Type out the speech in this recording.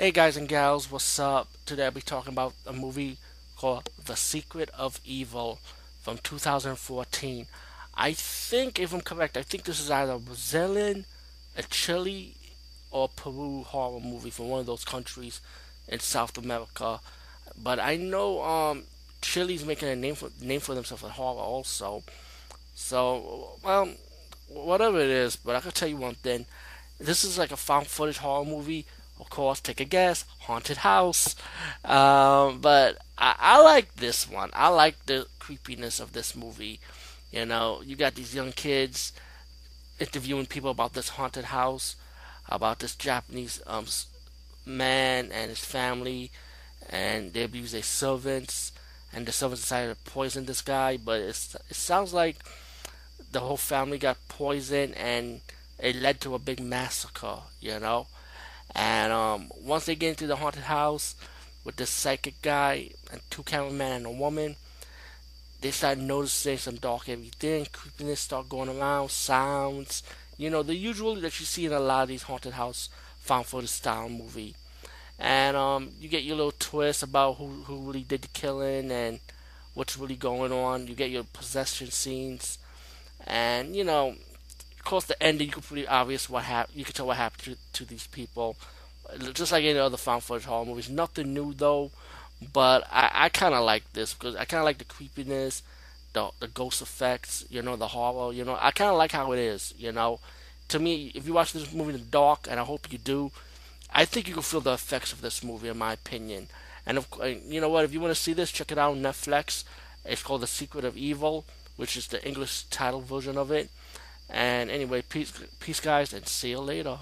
Hey guys and gals, what's up? Today I'll be talking about a movie called The Secret of Evil from 2014. I think, if I'm correct, I think this is either a Brazilian, a Chile, or Peru horror movie from one of those countries in South America. But I know um, Chile's making a name for name for themselves in horror also. So, well, whatever it is, but I can tell you one thing. This is like a found footage horror movie of course, take a guess, haunted house. Um, but I, I like this one. I like the creepiness of this movie. You know, you got these young kids interviewing people about this haunted house, about this Japanese um, man and his family, and they abuse their servants, and the servants decided to poison this guy. But it sounds like the whole family got poisoned, and it led to a big massacre. You know, and um, once they get into the haunted house with the psychic guy and two cameramen and a woman, they start noticing some dark everything, creepiness start going around, sounds, you know, the usual that you see in a lot of these haunted house found footage style movie. And um, you get your little twist about who who really did the killing and what's really going on. You get your possession scenes, and you know course, the ending pretty obvious what happened. You can tell what happened to, to these people, just like any other found footage horror movies. Nothing new though, but I, I kind of like this because I kind of like the creepiness, the the ghost effects, you know, the horror. You know, I kind of like how it is. You know, to me, if you watch this movie in the dark, and I hope you do, I think you can feel the effects of this movie, in my opinion. And of, you know what? If you want to see this, check it out on Netflix. It's called The Secret of Evil, which is the English title version of it. And anyway, peace, peace, guys, and see you later.